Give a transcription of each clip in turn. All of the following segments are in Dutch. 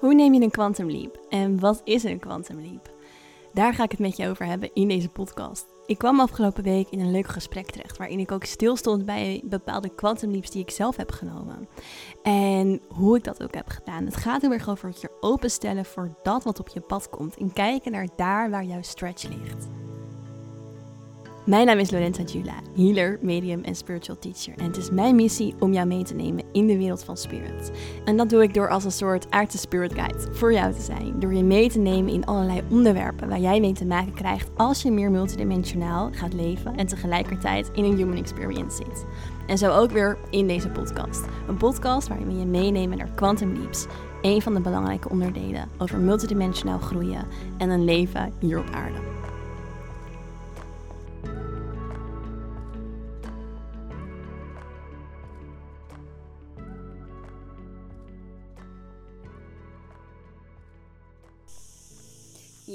Hoe neem je een quantum leap en wat is een quantum leap? Daar ga ik het met je over hebben in deze podcast. Ik kwam afgelopen week in een leuk gesprek terecht, waarin ik ook stilstond bij bepaalde quantum leaps die ik zelf heb genomen. En hoe ik dat ook heb gedaan. Het gaat heel erg over het je openstellen voor dat wat op je pad komt en kijken naar daar waar jouw stretch ligt. Mijn naam is Lorenza Jula, healer, medium en spiritual teacher. En het is mijn missie om jou mee te nemen in de wereld van spirit. En dat doe ik door als een soort aardse spirit guide voor jou te zijn. Door je mee te nemen in allerlei onderwerpen waar jij mee te maken krijgt als je meer multidimensionaal gaat leven en tegelijkertijd in een human experience zit. En zo ook weer in deze podcast. Een podcast waarin we je meenemen naar quantum leaps. Een van de belangrijke onderdelen over multidimensionaal groeien en een leven hier op aarde.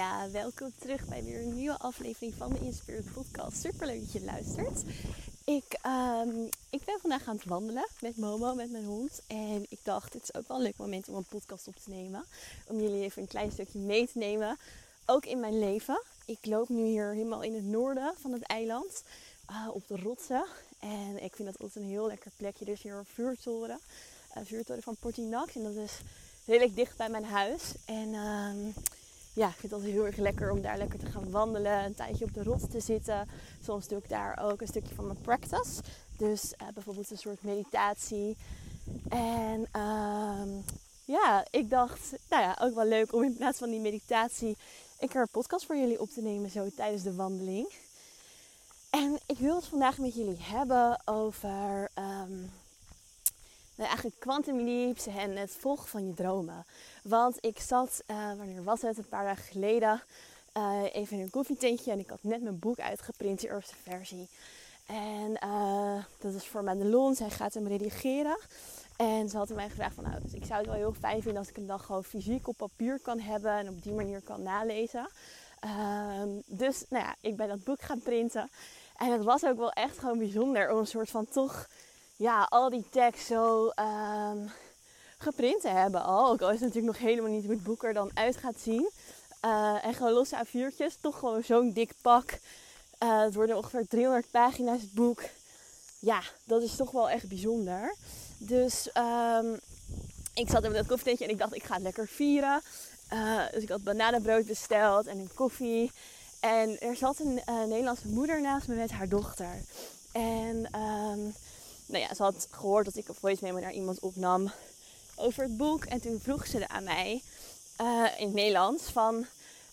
Ja, welkom terug bij weer een nieuwe aflevering van de Inspired Podcast. Super leuk dat je luistert. Ik, um, ik ben vandaag aan het wandelen met Momo, met mijn hond. En ik dacht, het is ook wel een leuk moment om een podcast op te nemen. Om jullie even een klein stukje mee te nemen. Ook in mijn leven. Ik loop nu hier helemaal in het noorden van het eiland. Uh, op de rotsen. En ik vind dat altijd een heel lekker plekje. Is hier een vuurtoren. Een vuurtoren van Portinax. En dat is redelijk dicht bij mijn huis. En... Um, ja, ik vind altijd heel erg lekker om daar lekker te gaan wandelen. Een tijdje op de rot te zitten. Soms doe ik daar ook een stukje van mijn practice. Dus uh, bijvoorbeeld een soort meditatie. En um, ja, ik dacht, nou ja, ook wel leuk om in plaats van die meditatie een keer een podcast voor jullie op te nemen zo tijdens de wandeling. En ik wil het vandaag met jullie hebben over um, eigenlijk quantum leaps en het volgen van je dromen. Want ik zat, uh, wanneer was het? Een paar dagen geleden. Uh, even in een koffietentje en ik had net mijn boek uitgeprint, de eerste versie. En dat is voor Madelon. Zij gaat hem redigeren. En ze had mij gevraagd van, nou, dus ik zou het wel heel fijn vinden als ik hem dan gewoon fysiek op papier kan hebben en op die manier kan nalezen. Uh, dus, nou ja, ik ben dat boek gaan printen. En het was ook wel echt gewoon bijzonder om een soort van toch, ja, al die tekst zo um, geprint te hebben al. Ook al is het natuurlijk nog helemaal niet hoe het boek er dan uit gaat zien. Uh, en gewoon losse A4'tjes. Toch gewoon zo'n dik pak. Uh, het worden ongeveer 300 pagina's het boek. Ja, dat is toch wel echt bijzonder. Dus um, ik zat in dat koffietentje en ik dacht ik ga het lekker vieren. Uh, dus ik had bananenbrood besteld en een koffie. En er zat een Nederlandse moeder naast me met haar dochter. En um, nou ja, ze had gehoord dat ik een voice memo naar iemand opnam over het boek. En toen vroeg ze aan mij uh, in het Nederlands van...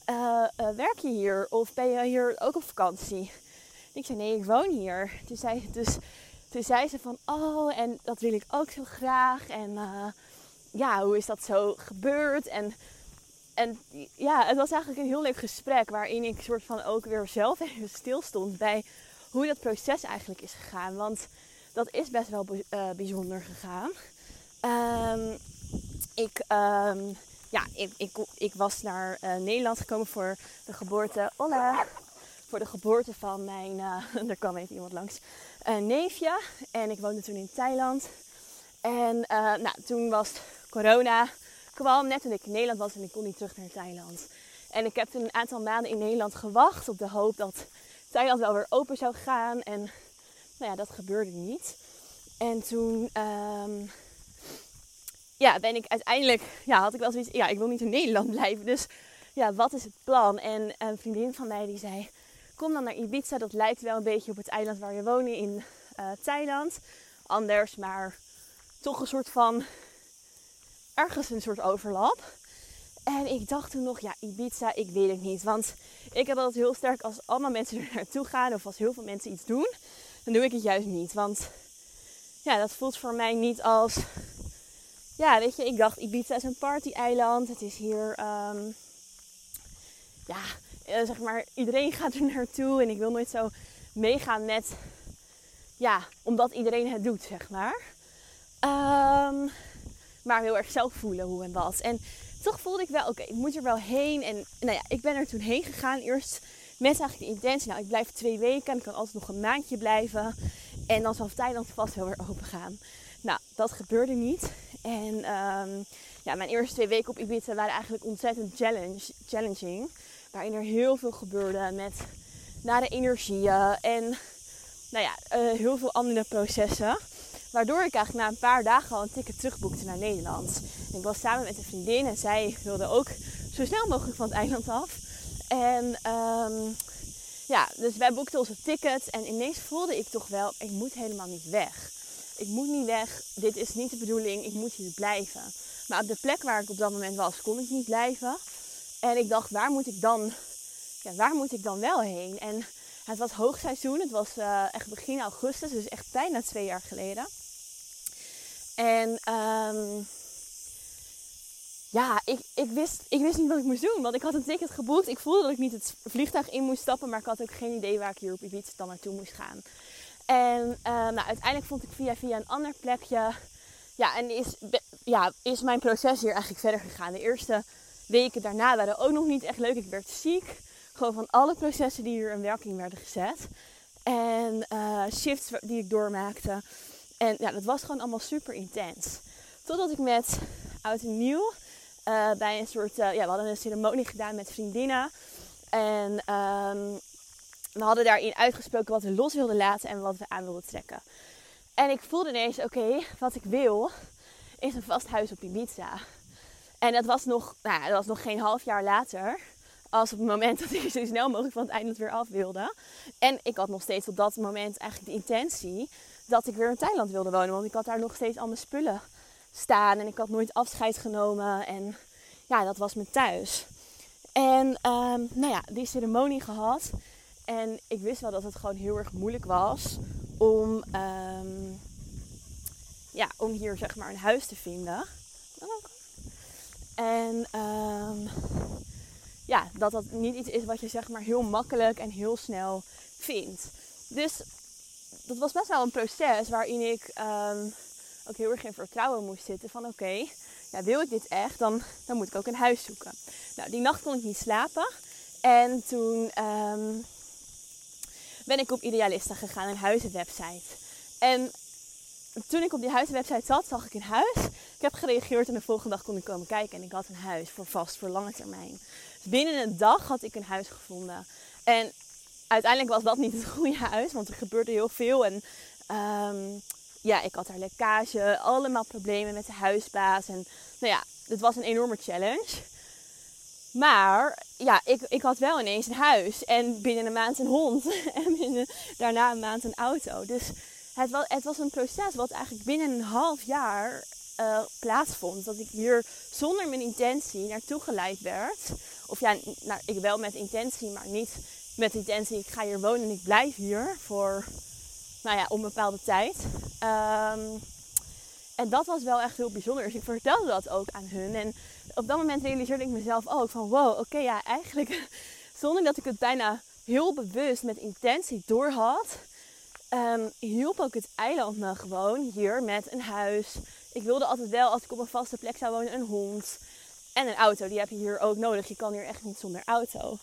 Uh, uh, werk je hier of ben je hier ook op vakantie? ik zei nee, ik woon hier. Toen zei, dus, toen zei ze van oh, en dat wil ik ook zo graag. En ja, hoe is dat zo gebeurd? En, en ja, het was eigenlijk een heel leuk gesprek waarin ik soort van ook weer zelf even stilstond bij hoe dat proces eigenlijk is gegaan. Want dat is best wel bijzonder gegaan. Um, ik, um, ja, ik, ik, ik, was naar uh, Nederland gekomen voor de geboorte. Hola! Voor de geboorte van mijn. Uh, er kwam even iemand langs. Neefje. En ik woonde toen in Thailand. En nou, toen was corona. kwam net toen ik in Nederland was en ik kon niet terug naar Thailand. En ik heb toen een aantal maanden in Nederland gewacht op de hoop dat Thailand wel weer open zou gaan. En nou ja, dat gebeurde niet. En toen. Um, ja, ben ik uiteindelijk, ja, had ik wel zoiets, ja, ik wil niet in Nederland blijven. Dus ja, wat is het plan? En een vriendin van mij die zei, kom dan naar Ibiza. Dat lijkt wel een beetje op het eiland waar je woont in uh, Thailand. Anders, maar toch een soort van, ergens een soort overlap. En ik dacht toen nog, ja, Ibiza, ik weet het niet. Want ik heb altijd heel sterk als allemaal mensen er naartoe gaan of als heel veel mensen iets doen, dan doe ik het juist niet. Want ja, dat voelt voor mij niet als ja, weet je, ik dacht Ibiza is een party-eiland. Het is hier, um, ja, eh, zeg maar, iedereen gaat er naartoe. En ik wil nooit zo meegaan met, ja, omdat iedereen het doet, zeg maar. Um, maar heel erg zelf voelen hoe en wat. En toch voelde ik wel, oké, ik moet er wel heen. En nou ja, ik ben er toen heen gegaan. Eerst met eigenlijk de intentie, nou, ik blijf twee weken. En ik kan altijd nog een maandje blijven. En dan zal Thailand vast wel weer open gaan. Nou, dat gebeurde niet. En um, ja, mijn eerste twee weken op Ibiza waren eigenlijk ontzettend challenge, challenging. Waarin er heel veel gebeurde met nare energieën en nou ja, uh, heel veel andere processen. Waardoor ik eigenlijk na een paar dagen al een ticket terugboekte naar Nederland. ik was samen met een vriendin en zij wilde ook zo snel mogelijk van het eiland af. En um, ja, dus wij boekten onze ticket en ineens voelde ik toch wel, ik moet helemaal niet weg. Ik moet niet weg, dit is niet de bedoeling, ik moet hier blijven. Maar op de plek waar ik op dat moment was, kon ik niet blijven. En ik dacht, waar moet ik dan, ja, waar moet ik dan wel heen? En het was hoogseizoen, het was uh, echt begin augustus, dus echt bijna twee jaar geleden. En um, ja, ik, ik, wist, ik wist niet wat ik moest doen. Want ik had een ticket geboekt. Ik voelde dat ik niet het vliegtuig in moest stappen. Maar ik had ook geen idee waar ik hier op Ibiza dan naartoe moest gaan. En uh, nou, uiteindelijk vond ik via via een ander plekje. Ja, en is, ja, is mijn proces hier eigenlijk verder gegaan. De eerste weken daarna waren ook nog niet echt leuk. Ik werd ziek. Gewoon van alle processen die hier in werking werden gezet. En uh, shifts die ik doormaakte. En ja, dat was gewoon allemaal super intens. Totdat ik met oud en nieuw uh, bij een soort, uh, ja, we hadden een ceremonie gedaan met vriendinnen. En um, we hadden daarin uitgesproken wat we los wilden laten en wat we aan wilden trekken. En ik voelde ineens, oké, wat ik wil is een vast huis op Ibiza. En dat was nog, nou, dat was nog geen half jaar later. Als op het moment dat ik zo snel mogelijk van het eiland weer af wilde. En ik had nog steeds op dat moment eigenlijk de intentie dat ik weer in Thailand wilde wonen. Want ik had daar nog steeds al mijn spullen staan. En ik had nooit afscheid genomen. En ja, dat was me thuis. En um, nou ja, die ceremonie gehad. En ik wist wel dat het gewoon heel erg moeilijk was om, um, ja, om hier zeg maar een huis te vinden. En um, ja, dat dat niet iets is wat je zeg maar heel makkelijk en heel snel vindt. Dus dat was best wel een proces waarin ik ook heel erg in vertrouwen moest zitten van oké, ja, wil ik dit echt, dan, dan moet ik ook een huis zoeken. Nou, die nacht kon ik niet slapen. En toen um, ben ik op Idealista gegaan, een huizenwebsite. En toen ik op die huizenwebsite zat, zag ik een huis. Ik heb gereageerd en de volgende dag kon ik komen kijken. En ik had een huis voor vast, voor lange termijn. Dus binnen een dag had ik een huis gevonden. En uiteindelijk was dat niet het goede huis, want er gebeurde heel veel. En um, ja, ik had daar lekkage, allemaal problemen met de huisbaas. En nou ja, het was een enorme challenge. Maar ja, ik, ik had wel ineens een huis en binnen een maand een hond en daarna een maand een auto. Dus het was, het was een proces wat eigenlijk binnen een half jaar uh, plaatsvond. Dat ik hier zonder mijn intentie naartoe geleid werd. Of ja, nou, ik wel met intentie, maar niet met intentie. Ik ga hier wonen en ik blijf hier voor nou ja, onbepaalde tijd. Um, en dat was wel echt heel bijzonder. Dus ik vertelde dat ook aan hun. En op dat moment realiseerde ik mezelf ook van wow, oké ja, eigenlijk zonder dat ik het bijna heel bewust met intentie doorhad, um, hielp ook het eiland me gewoon hier met een huis. Ik wilde altijd wel, als ik op een vaste plek zou wonen, een hond en een auto. Die heb je hier ook nodig. Je kan hier echt niet zonder auto.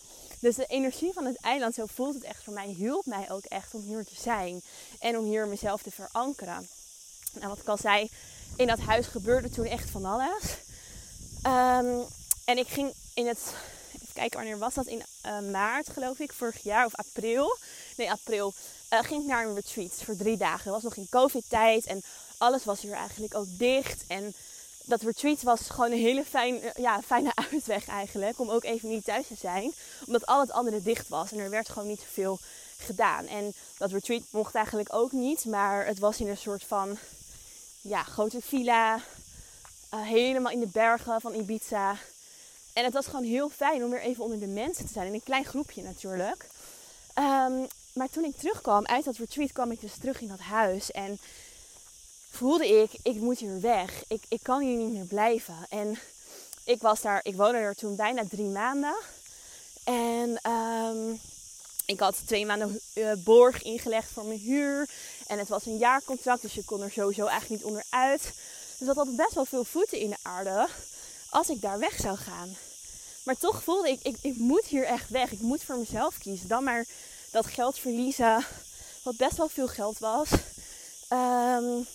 Dus de energie van het eiland, zo voelt het echt voor mij, hielp mij ook echt om hier te zijn. En om hier mezelf te verankeren. Nou, wat ik al zei, in dat huis gebeurde toen echt van alles. Um, en ik ging in het, kijken wanneer was dat, in uh, maart geloof ik, vorig jaar of april. Nee, april. Uh, ging ik naar een retreat voor drie dagen. Het was nog in covid-tijd en alles was hier eigenlijk ook dicht. En dat retreat was gewoon een hele fijn, ja, fijne uitweg eigenlijk. Om ook even niet thuis te zijn. Omdat al het andere dicht was. En er werd gewoon niet zoveel gedaan. En dat retreat mocht eigenlijk ook niet. Maar het was in een soort van ja, grote villa. Uh, helemaal in de bergen van Ibiza. En het was gewoon heel fijn om weer even onder de mensen te zijn. In een klein groepje natuurlijk. Um, maar toen ik terugkwam uit dat retreat, kwam ik dus terug in dat huis. En voelde ik, ik moet hier weg. Ik, ik kan hier niet meer blijven. En ik was daar, ik woonde er toen bijna drie maanden. En um, ik had twee maanden uh, borg ingelegd voor mijn huur. En het was een jaarcontract, dus je kon er sowieso eigenlijk niet onderuit. Dus dat had best wel veel voeten in de aarde als ik daar weg zou gaan. Maar toch voelde ik, ik, ik moet hier echt weg. Ik moet voor mezelf kiezen. Dan maar dat geld verliezen, wat best wel veel geld was. Um,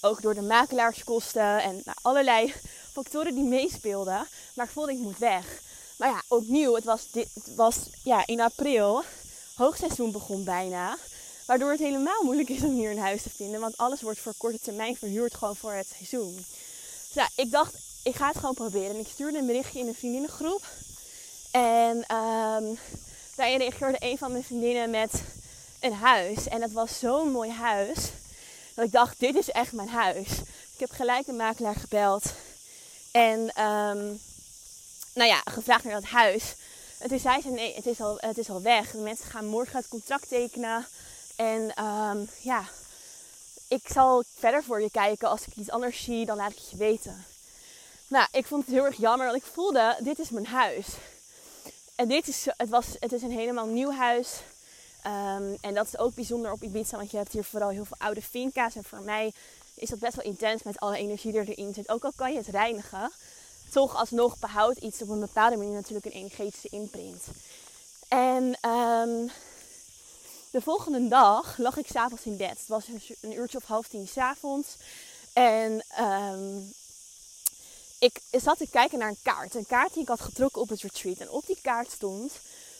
ook door de makelaarskosten en nou, allerlei factoren die meespeelden. Maar ik voelde ik moet weg. Maar ja, opnieuw, het was, dit, was ja, in april. Hoogseizoen begon bijna. Waardoor het helemaal moeilijk is om hier een huis te vinden. Want alles wordt voor korte termijn verhuurd gewoon voor het seizoen. Dus ja, ik dacht, ik ga het gewoon proberen. En ik stuurde een berichtje in een vriendinnengroep. En um, daarin reageerde een van mijn vriendinnen met een huis. En het was zo'n mooi huis. Dat ik dacht, dit is echt mijn huis. Ik heb gelijk de makelaar gebeld. En um, nou ja, gevraagd naar dat huis. En toen zei ze, nee, het is al, het is al weg. De mensen gaan morgen het contract tekenen. En um, ja, ik zal verder voor je kijken. Als ik iets anders zie, dan laat ik het je weten. Nou, ik vond het heel erg jammer, want ik voelde, dit is mijn huis. En dit is, het, was, het is een helemaal nieuw huis. Um, en dat is ook bijzonder op Ibiza, want je hebt hier vooral heel veel oude finca's. En voor mij is dat best wel intens met alle energie die erin zit. Ook al kan je het reinigen, toch alsnog behoudt iets op een bepaalde manier natuurlijk een energetische imprint. En um, de volgende dag lag ik s'avonds in bed. Het was een uurtje of half tien s'avonds. En um, ik zat te kijken naar een kaart. Een kaart die ik had getrokken op het retreat. En op die kaart stond...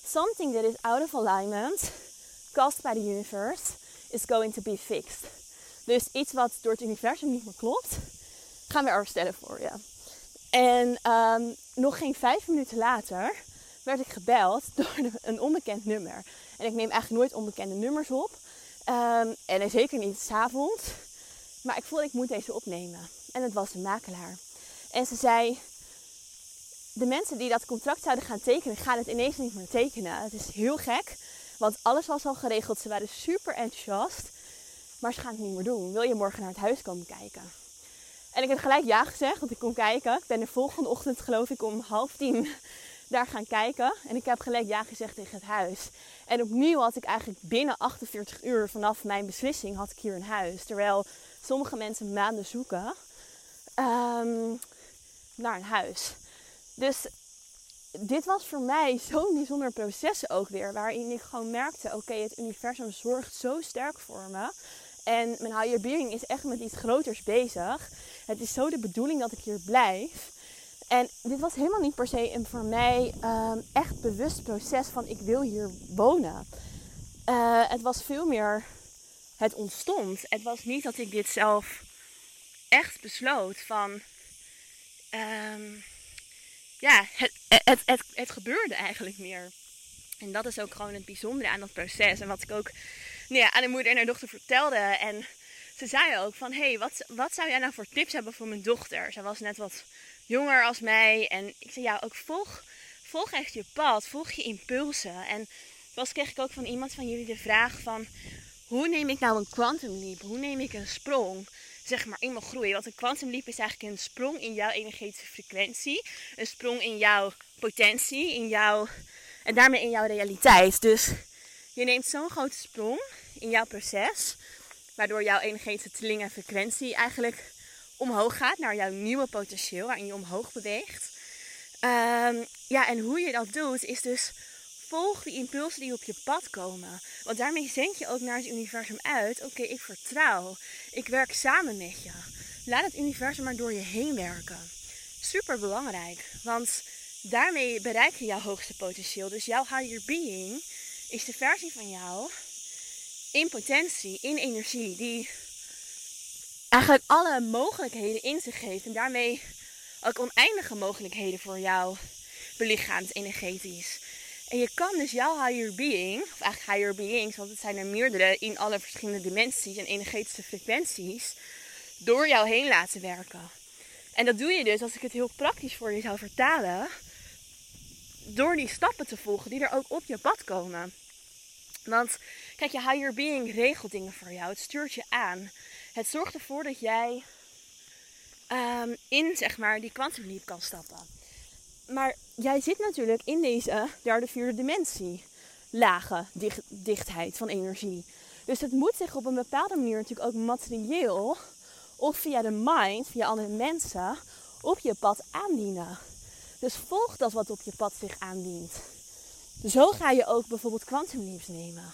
Something that is out of alignment, caused by the universe, is going to be fixed. Dus iets wat door het universum niet meer klopt, gaan we herstellen voor je. En um, nog geen vijf minuten later werd ik gebeld door een onbekend nummer. En ik neem eigenlijk nooit onbekende nummers op. Um, en zeker niet s'avonds. Maar ik voelde ik moet deze opnemen. En het was een makelaar. En ze zei, de mensen die dat contract zouden gaan tekenen, gaan het ineens niet meer tekenen. Het is heel gek, want alles was al geregeld. Ze waren super enthousiast, maar ze gaan het niet meer doen. Wil je morgen naar het huis komen kijken? En ik heb gelijk ja gezegd, want ik kon kijken. Ik ben de volgende ochtend, geloof ik, om half tien daar gaan kijken. En ik heb gelijk ja gezegd tegen het huis. En opnieuw had ik eigenlijk binnen 48 uur vanaf mijn beslissing had ik hier een huis. Terwijl sommige mensen maanden zoeken. Um, naar een huis. Dus dit was voor mij zo'n bijzonder proces ook weer. Waarin ik gewoon merkte, oké, het universum zorgt zo sterk voor me. En mijn higher being is echt met iets groters bezig. Het is zo de bedoeling dat ik hier blijf. En dit was helemaal niet per se een voor mij um, echt bewust proces van ik wil hier wonen. Uh, het was veel meer, het ontstond. Het was niet dat ik dit zelf echt besloot van um, ja, het, het, het, het, gebeurde eigenlijk meer. En dat is ook gewoon het bijzondere aan dat proces. En wat ik ook nou ja, aan de moeder en haar dochter vertelde. En ze zei ook van, hey, wat, wat zou jij nou voor tips hebben voor mijn dochter? Zij was net wat jonger als mij. En ik zei, ja, ook volg, volg echt je pad, volg je impulsen. En pas kreeg ik ook van iemand van jullie de vraag van, hoe neem ik nou een quantum leap? Hoe neem ik een sprong? zeg maar in mijn groei. Want een quantum leap is eigenlijk een sprong in jouw energetische frequentie. Een sprong in jouw potentie, in jouw, en daarmee in jouw realiteit. Dus je neemt zo'n grote sprong in jouw proces. Waardoor jouw energetische trilling en frequentie eigenlijk omhoog gaat naar jouw nieuwe potentieel. Waarin je omhoog beweegt. Um, ja, en hoe je dat doet is dus volg die impulsen die op je pad komen. Want daarmee zend je ook naar het universum uit: oké, ik vertrouw. Ik werk samen met je. Laat het universum maar door je heen werken. Super belangrijk, want daarmee bereik je jouw hoogste potentieel. Dus jouw higher being is de versie van jou in potentie, in energie, die eigenlijk alle mogelijkheden in zich heeft en daarmee ook oneindige mogelijkheden voor jou belichaamt energetisch. En je kan dus jouw higher being, of eigenlijk higher beings, want het zijn er meerdere in alle verschillende dimensies en energetische frequenties, door jou heen laten werken. En dat doe je dus, als ik het heel praktisch voor je zou vertalen, door die stappen te volgen die er ook op je pad komen. Want kijk, je higher being regelt dingen voor jou. Het stuurt je aan. Het zorgt ervoor dat jij um, in zeg maar die quantum kan stappen maar jij zit natuurlijk in deze derde, vierde dimensie. Lage dichtheid van energie. Dus het moet zich op een bepaalde manier natuurlijk ook materieel of via de mind, via andere mensen, op je pad aandienen. Dus volg dat wat op je pad zich aandient. Zo ga je ook bijvoorbeeld quantum leaps nemen.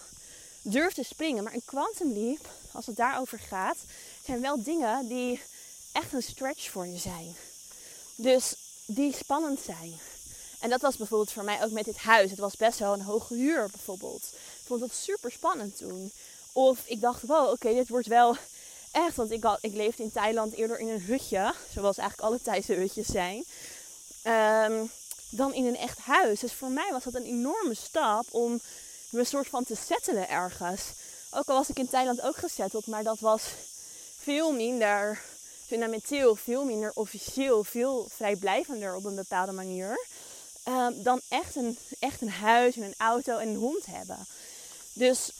Durf te springen, maar een quantum leap, als het daarover gaat, zijn wel dingen die echt een stretch voor je zijn. Dus die spannend zijn. En dat was bijvoorbeeld voor mij ook met dit huis. Het was best wel een hoge huur bijvoorbeeld. Ik vond dat super spannend toen. Of ik dacht, wow, oké, dit wordt wel echt. Want ik, had, ik leefde in Thailand eerder in een hutje. Zoals eigenlijk alle Thaise hutjes zijn. Ehm, dan in een echt huis. Dus voor mij was dat een enorme stap om me een soort van te settelen ergens. Ook al was ik in Thailand ook gesetteld, maar dat was veel minder fundamenteel, veel minder officieel, veel vrijblijvender op een bepaalde manier. Ehm, dan echt een, echt een huis en een auto en een hond hebben. Dus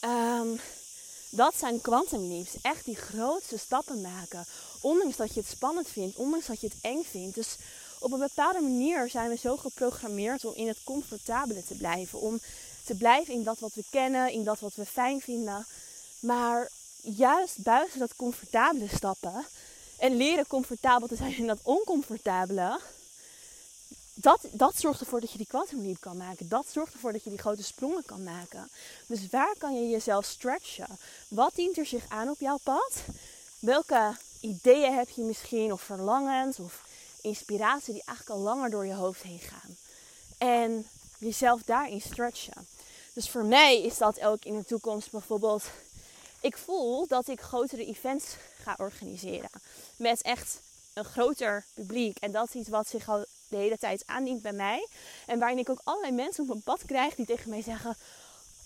ehm, dat zijn quantum leaps. Echt die grootste stappen maken. Ondanks dat je het spannend vindt, ondanks dat je het eng vindt. Dus op een bepaalde manier zijn we zo geprogrammeerd om in het comfortabele te blijven. Om te blijven in dat wat we kennen, in dat wat we fijn vinden. Maar juist buiten dat comfortabele stappen en leren comfortabel te zijn in dat oncomfortabele, dat, dat zorgt ervoor dat je die quantum leap kan maken. Dat zorgt ervoor dat je die grote sprongen kan maken. Dus waar kan je jezelf stretchen? Wat dient er zich aan op jouw pad? Welke ideeën heb je misschien of verlangens of inspiratie die eigenlijk al langer door je hoofd heen gaan? En jezelf daarin stretchen. Dus voor mij is dat ook in de toekomst bijvoorbeeld. Ik voel dat ik grotere events ga organiseren. Met echt een groter publiek. En dat is iets wat zich al de hele tijd aandient bij mij. En waarin ik ook allerlei mensen op mijn pad krijg die tegen mij zeggen: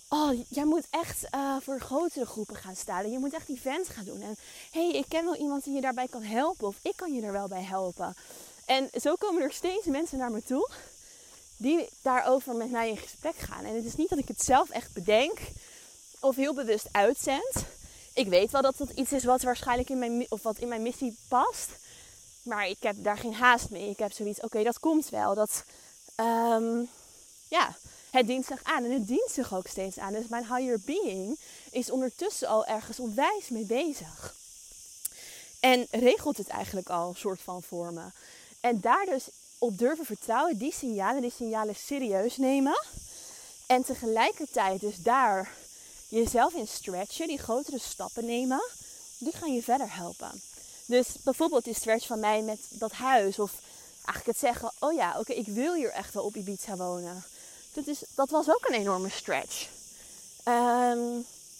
Oh, jij moet echt uh, voor grotere groepen gaan staan. Je moet echt events gaan doen. En hey, ik ken wel iemand die je daarbij kan helpen. Of ik kan je er wel bij helpen. En zo komen er steeds mensen naar me toe die daarover met mij in gesprek gaan. En het is niet dat ik het zelf echt bedenk of heel bewust uitzend. Ik weet wel dat dat iets is wat waarschijnlijk in mijn, of wat in mijn missie past. Maar ik heb daar geen haast mee. Ik heb zoiets, oké, dat komt wel. Dat, um, ja, het dient zich aan. En het dient zich ook steeds aan. Dus mijn higher being is ondertussen al ergens onwijs mee bezig. En regelt het eigenlijk al een soort van vormen. En daar dus op durven vertrouwen, die signalen, die signalen serieus nemen. En tegelijkertijd dus daar jezelf in stretchen, die grotere stappen nemen, die gaan je verder helpen. Dus bijvoorbeeld die stretch van mij met dat huis. Of eigenlijk het zeggen, oh ja, oké, ik wil hier echt wel op Ibiza wonen. Dat, is, dat was ook een enorme stretch. Ehm,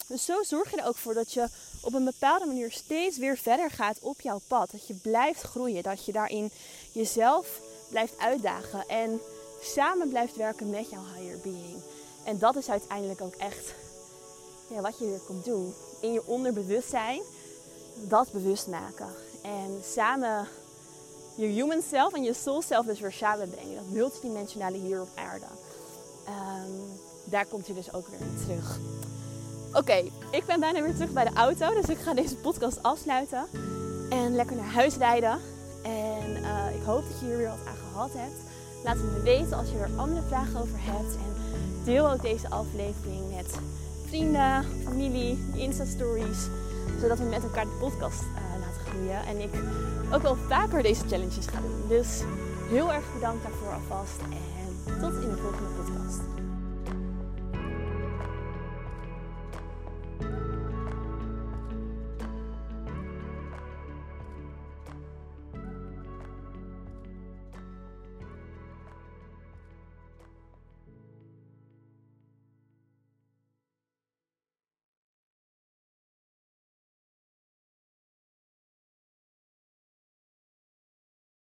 dus zo zorg je er ook voor dat je op een bepaalde manier steeds weer verder gaat op jouw pad. Dat je blijft groeien. Dat je daarin jezelf blijft uitdagen. En samen blijft werken met jouw higher being. En dat is uiteindelijk ook echt ja, wat je weer komt doen. In je onderbewustzijn dat bewust maken. En samen je human self en je soul self dus weer samenbrengen. Dat multidimensionale hier op aarde. Ehm, daar komt hij dus ook weer terug. Oké, ik ben bijna weer terug bij de auto. Dus ik ga deze podcast afsluiten. En lekker naar huis rijden. En eh, ik hoop dat je hier weer wat aan gehad hebt. Laat het me weten als je er andere vragen over hebt. En deel ook deze aflevering met vrienden, familie, Insta-stories. Zodat we met elkaar de podcast uh, laten groeien. En ik ook wel vaker deze challenges ga doen. Dus heel erg bedankt daarvoor alvast. En tot in de volgende podcast.